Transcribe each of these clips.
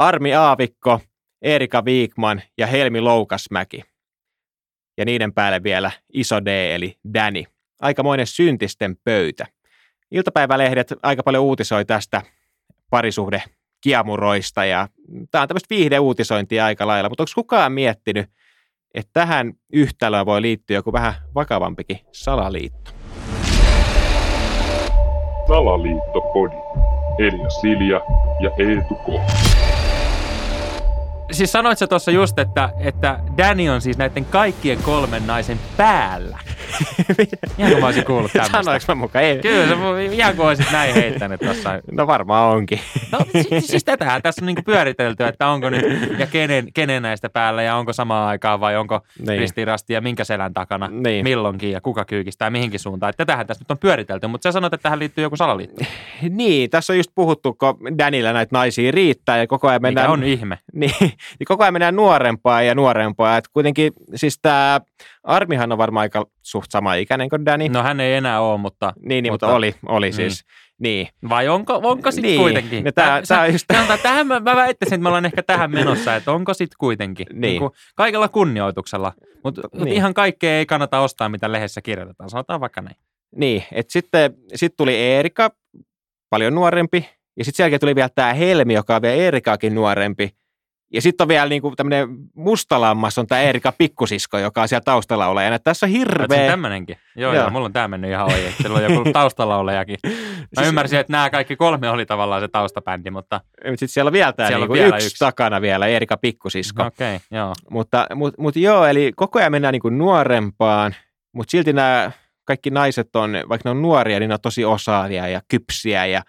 Armi Aavikko, Erika Viikman ja Helmi Loukasmäki. Ja niiden päälle vielä iso D eli Danny. Aikamoinen syntisten pöytä. Iltapäivälehdet aika paljon uutisoi tästä parisuhde kiemuroista ja tämä on tämmöistä viihdeuutisointia aika lailla, mutta onko kukaan miettinyt, että tähän yhtälöön voi liittyä joku vähän vakavampikin salaliitto? Salaliittopodi. Elia Silja ja Eetu K. Siis sanoit sä tuossa just, että, että Danny on siis näiden kaikkien kolmen naisen päällä. Ihan kuin mä olisin kuullut tämmöistä. Sanoinko mä mukaan? Ei. Kyllä, sä ihan kuin olisit näin heittänyt tuossa. No varmaan onkin. No siis, siis tätähän tässä on niinku pyöritelty, että onko nyt ja kenen, kenen näistä päällä ja onko samaan aikaan vai onko Niin. ristirasti ja minkä selän takana Niin. milloinkin ja kuka kyykistää mihinkin suuntaan. Että tätähän tässä nyt on pyöritelty, mutta sä sanoit, että tähän liittyy joku salaliitto. Niin, tässä on just puhuttu, kun Danillä näitä naisia riittää ja koko ajan Mikä mennään... on ihme. Niin, niin koko ajan mennään nuorempaa ja nuorempaa. Et kuitenkin siis tämä Armihan on varmaan aika suht sama ikäinen kuin Danny. No hän ei enää ole, mutta... niin, niin, mutta, mutta oli, oli siis. Niin. Vai onko, onko sitten Niin. kuitenkin? No tää- tää on just- sanotaan, tähän mä, mä väittäisin, että me ollaan ehkä tähän menossa, että onko sitten kuitenkin. Niin. kuin kaikella kunnioituksella. Mutta Niin. niin. ihan kaikkea ei kannata ostaa, mitä lehdessä kirjoitetaan. Sanotaan vaikka näin. Niin, että sitten sit tuli Eerika, paljon nuorempi, ja sitten sen jälkeen tuli vielä tämä Helmi, joka on vielä Eerikaakin nuorempi. Ja sitten on vielä niinku tämmöinen mustalammas, on tämä Eerika pikkusisko, joka on siellä taustalla olejana. Tässä on hirveä... tämmöinenkin? Joo, Joo. joo, joo, mulla on tämä mennyt ihan ohi. että Siellä on joku taustalaulejakin. Mä Siis- ymmärsin, että nämä kaikki kolme oli tavallaan se taustabändi, mutta Sitten siellä on vielä tämä on niinku vielä yksi, yksi. takana vielä, Eerika pikkusisko. okei, okay, joo. Mutta mut, mut joo, eli koko ajan mennään niinku nuorempaan, mutta silti nämä kaikki naiset on, vaikka ne on nuoria, niin ne on tosi osaavia ja kypsiä ja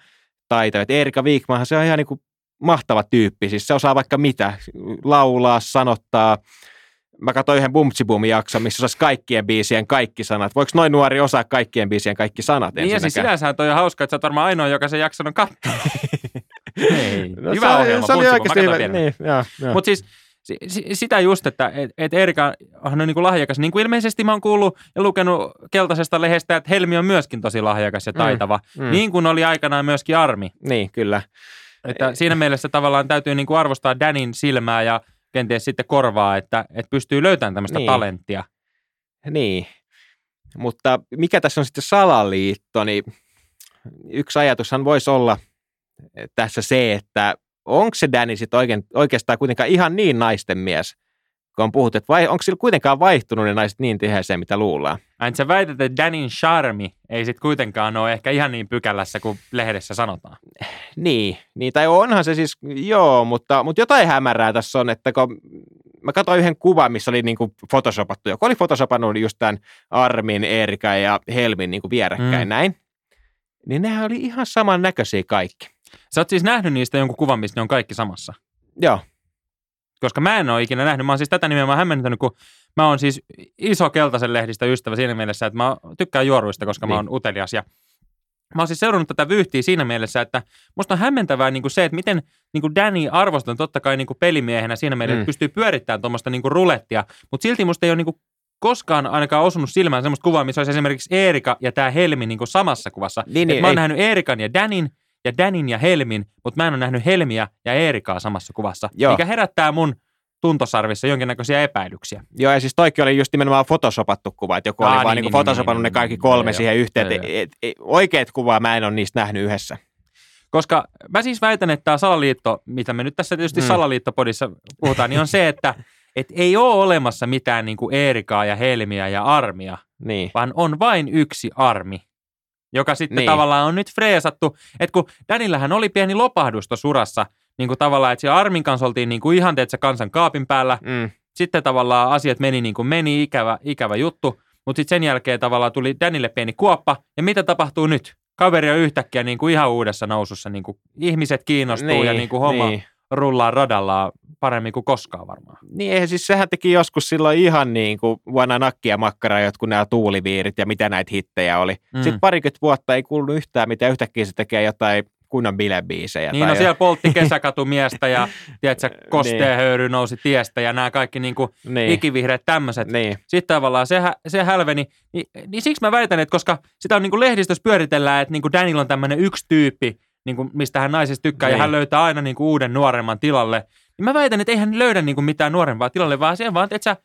taitavia. Et Erika Viikmanhan se on ihan niinku mahtava tyyppi, siis se osaa vaikka mitä, laulaa, sanottaa. Mä katsoin yhden Bumtsibum jakson, missä osasi kaikkien biisien kaikki sanat. Voiko noin nuori osaa kaikkien biisien kaikki sanat Niin ja siis ensinnäkään? sinänsähän toi on hauska, että sä oot varmaan ainoa, joka sen jakson on. Ei. No, hyvä se oli- ohjelma, se oli oikeasti hyvä. Niin. Mutta siis si, si, sitä just, että et, et Erika on niinku lahjakas. Niin kuin ilmeisesti mä oon kuullut ja lukenut keltaisesta lehdestä, että Helmi on myöskin tosi lahjakas ja Mm, taitava. mm. Mm. Niin kuin oli aikanaan myöskin Armi. niin, kyllä. Että siinä mielessä tavallaan täytyy niinku arvostaa Danin silmää ja kenties sitten korvaa, että, että pystyy löytämään tämmöistä Niin. niin. talenttia. Niin, mutta mikä tässä on sitten salaliitto, niin yksi ajatushan voisi olla tässä se, että onko se Danny sitten oikein, oikeastaan kuitenkaan ihan niin naisten mies, kun on puhuttu, että vai, onko sillä kuitenkaan vaihtunut ne naiset niin tiheeseen, mitä luullaan? Ai, sä väität, että Danin charmi ei sitten kuitenkaan ole ehkä ihan niin pykälässä kuin lehdessä sanotaan. Niin, niin tai onhan se siis, joo, mutta, mutta jotain hämärää tässä on, että kun mä katsoin yhden kuvan, missä oli niin kuin photoshopattu, joku oli photoshopannut just tämän Armin, Erika ja Helmin niin kuin vierekkäin Mm. näin, niin nehän oli ihan saman näköisiä kaikki. Sä oot siis nähnyt niistä jonkun kuvan, missä ne on kaikki samassa. Joo, Koska mä en ole ikinä nähnyt. Mä oon siis tätä nimenomaan hämmentänyt, kun mä oon siis iso keltaisen lehdistä ystävä siinä mielessä, että mä tykkään juoruista, koska mä Niin. oon utelias. Ja mä oon siis seurannut tätä vyyhtiä siinä mielessä, että musta on hämmentävää niin kuin se, että miten niin kuin Danny arvostan totta kai niin kuin pelimiehenä siinä mielessä, Mm. että pystyy pyörittämään tuommoista niin kuin rulettia, mutta silti musta ei ole niin kuin koskaan ainakaan osunut silmään semmoista kuvaa, missä olisi esimerkiksi Eerika ja tämä Helmi niin kuin samassa kuvassa. Niin, niin, mä oon ei- nähnyt Eerikan ja Danin ja Danin ja Helmin, mutta mä en ole nähnyt Helmiä ja Eerikaa samassa kuvassa, Joo. mikä herättää mun tuntosarvissa jonkinnäköisiä epäilyksiä. joo, ja siis toikin oli just nimenomaan photoshopattu kuva, että joku Aa, oli niin, vaan niin, niin, niin, photoshopannut niin, ne niin, kaikki niin, kolme joo, siihen yhteen. Et, et, et, oikeat kuvaa mä en ole niistä nähnyt yhdessä. Koska mä siis väitän, että tämä salaliitto, mitä me nyt tässä tietysti Mm. mm. salaliittopodissa puhutaan, niin on se, että et ei ole olemassa mitään niin kuin Eerikaa ja Helmiä ja Armia, Niin, vaan on vain yksi Armi, joka sitten Niin. tavallaan on nyt freesattu. Että kun Danillähän oli pieni lopahdus tuossa surassa, niin kuin tavallaan, että siellä Armin kanssa oltiin niin kuin ihan teet kansan kaapin päällä, mm, sitten tavallaan asiat meni niin kuin meni, ikävä, ikävä juttu, mutta sitten sen jälkeen tavallaan tuli Danille pieni kuoppa, ja mitä tapahtuu nyt? Kaveri on yhtäkkiä niin kuin ihan uudessa nousussa, niin kuin ihmiset kiinnostuu niin, ja niin kuin homma niin. Niin. rullaa radallaan paremmin kuin koskaan varmaan. Niin eihän siis sehän teki joskus silloin ihan niin kuin vuonna nakkia makkaraa jotkut nämä tuuliviirit ja mitä näitä hittejä oli. Mm. Sitten parikymmentä vuotta ei kuulunut yhtään mitään, yhtäkkiä se tekee jotain kunnon bilebiisejä. Niin, no siellä poltti kesäkatumiestä ja tiedätkö, kosteen Niin. höyry nousi tiestä ja nämä kaikki niin kuin niin, ikivihreät tämmöiset. niin, Sitten tavallaan se, se hälveni. Niin, niin siksi mä väitän, että koska sitä on niin kuin lehdistössä pyöritellään, että niin kuin Daniel on tämmöinen yksi tyyppi, niin kuin, mistä hän naisista tykkää, Niin. ja hän löytää aina niin kuin, uuden nuoremman tilalle. Niin mä väitän, että ei hän löydä niin kuin, mitään nuorempaa tilalle, vaan siihen vaan, että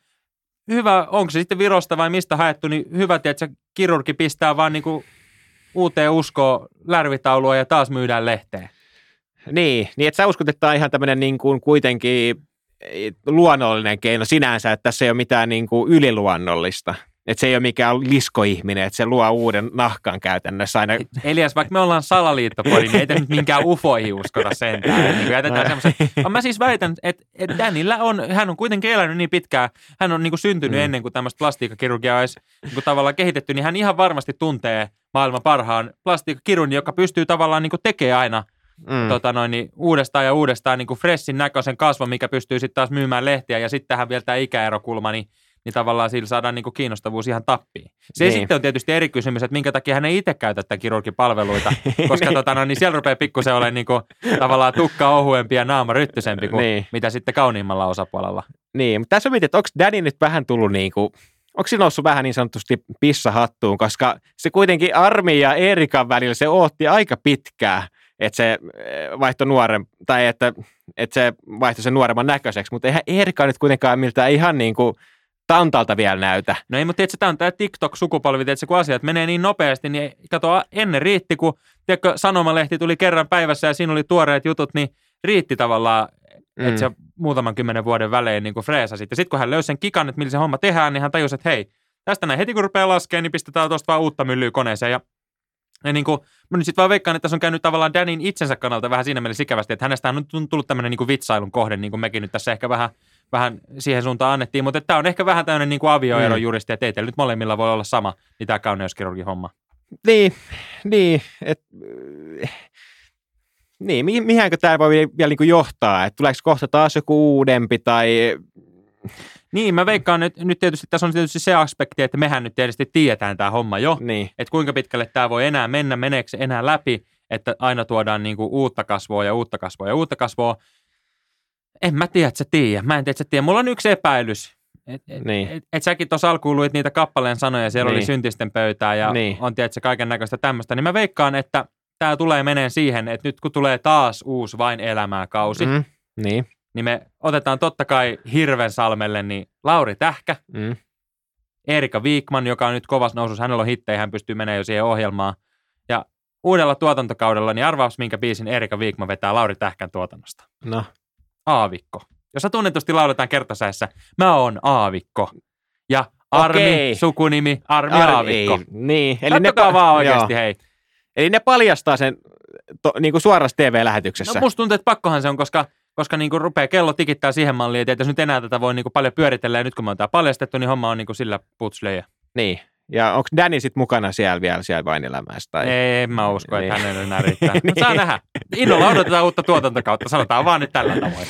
hyvä, onko se sitten Virosta vai mistä haettu, niin hyvä, että sä kirurgi pistää vaan niin kuin, uuteen uskoon lärvitaulua ja taas myydään lehteen. Niin, niin että sä uskot, että tämä on ihan tämmöinen niin kuin kuitenkin eh, luonnollinen keino sinänsä, että tässä ei ole mitään niin kuin yliluonnollista. Että se ei ole mikään liskoihminen, että se luo uuden nahkan käytännössä aina. Elias, vaikka me ollaan salaliittopodi, niin ei nyt minkään ufoihin uskota sentään. Niin jätetään No. Mä siis väitän, että, että Danillä on, hän on kuitenkin elänyt niin pitkään, hän on niin kuin syntynyt Mm. ennen kuin tämmöistä plastiikkakirurgiaa olisi niin kuin tavallaan kehitetty, niin hän ihan varmasti tuntee maailman parhaan plastiikkakirurgin, joka pystyy tavallaan niin kuin tekemään aina Mm. tota noin, niin uudestaan ja uudestaan niin kuin freshin näköisen kasvon, mikä pystyy sitten taas myymään lehtiä ja sitten tähän vielä tämä ikäerokulma, niin, niin tavallaan sillä saadaan niin kuin kiinnostavuus ihan tappiin. Se Niin. niin. sitten on tietysti eri kysymys, että minkä takia hän ei itse käytä tätä kirurgipalveluita, koska tota, no, niin siellä rupeaa pikkusen olemaan niin kuin, tavallaan tukka ohuempi ja naama ryttysempi kuin Niin. niin. mitä sitten kauniimmalla osapuolella. Niin, mutta tässä on mietin, että onko Danny nyt vähän tullut niin kuin, onko se noussut vähän niin sanotusti pissahattuun, koska se kuitenkin Armi ja Erikan välillä se ootti aika pitkään, että se eh, vaihtoi nuoren, tai että, että se vaihtoi sen nuoremman näköiseksi, mutta eihän Erika nyt kuitenkaan miltä ihan niin kuin tantalta vielä näytä. No ei, mutta tiedätkö, tämä on tämä TikTok-sukupolvi, tiedätkö, kun asiat menee niin nopeasti, niin kato, ennen riitti, kun tiedätkö, sanomalehti tuli kerran päivässä ja siinä oli tuoreet jutut, niin riitti tavallaan, mm. Että se muutaman kymmenen vuoden välein niin freesasit. Ja sitten kun hän löysi sen kikan, että millä se homma tehdään, niin hän tajusi, että hei, tästä näin heti kun rupeaa laskemaan, niin pistetään tuosta vaan uutta myllyä koneeseen. Ja, ja niin kuin, mä nyt sitten vaan veikkaan, että tässä on käynyt tavallaan Danin itsensä kannalta vähän siinä mielessä ikävästi, että hänestä on nyt tullut tämmöinen niin vitsailun kohde, niin kuin mekin nyt tässä ehkä vähän, vähän siihen suuntaan annettiin, mutta tämä on ehkä vähän tämmöinen niin kuin avioero Mm. juristi, että ei teillä nyt molemmilla voi olla sama, niin tämä kauneuskirurgin homma. Niin, niin, että niin, mi- mihinkö tämä voi vielä niin kuin johtaa, että tuleeko kohta taas joku uudempi tai Niin, mä veikkaan, että nyt tietysti tässä on tietysti se aspekti, että mehän nyt tietysti tiedetään tämä homma jo, niin, että kuinka pitkälle tämä voi enää mennä, meneekö se enää läpi, että aina tuodaan niinku uutta kasvoa ja uutta kasvoa ja uutta kasvoa. En mä tiedä, että sä tiedä. Mä en tiedä, että sä tiedä. Mulla on yksi epäilys. Et, et, Niin. et, et säkin tuossa alkuun luit niitä kappaleen sanoja, siellä oli Niin. syntisten pöytää ja Niin. on tietysti kaiken näköistä tämmöistä, niin mä veikkaan, että tämä tulee meneen siihen, että nyt kun tulee taas uusi vain elämää kausi, mm. niin, niin me otetaan totta kai Hirvensalmelle niin Lauri Tähkä, mm, Erika Viikman, joka on nyt kovassa nousussa, hänellä on hittejä, hän pystyy menemään jo siihen ohjelmaan. Ja uudella tuotantokaudella, niin arvaus, minkä biisin Erika Viikman vetää Lauri Tähkän tuotannosta. no, Aavikko. Jossa tunnetusti lauletaan kertosäessä, mä oon Aavikko. Ja Armi, Okei. sukunimi, Armi Ar- Aavikko. Ei, niin, Eli ne vaan oikeasti, joo. hei. Eli ne paljastaa sen to, niin kuin suorassa No TV-lähetyksessä. musta tuntuu, että pakkohan se on, koska, koska niinku rupeaa kello tikittää siihen malliin, että jos nyt enää tätä voi niinku paljon pyöritellä, ja nyt kun me on tää paljastettu, niin homma on niinku sillä putslöjä. Niin. Ja onko Danny sitten mukana siellä vielä siellä vain elämässä? Tai... Ei, en mä usko, että Niin. hänelle enää riittää. Mutta saa nähdä. Innolla odotetaan uutta tuotantokautta, sanotaan vaan nyt tällä tavoin.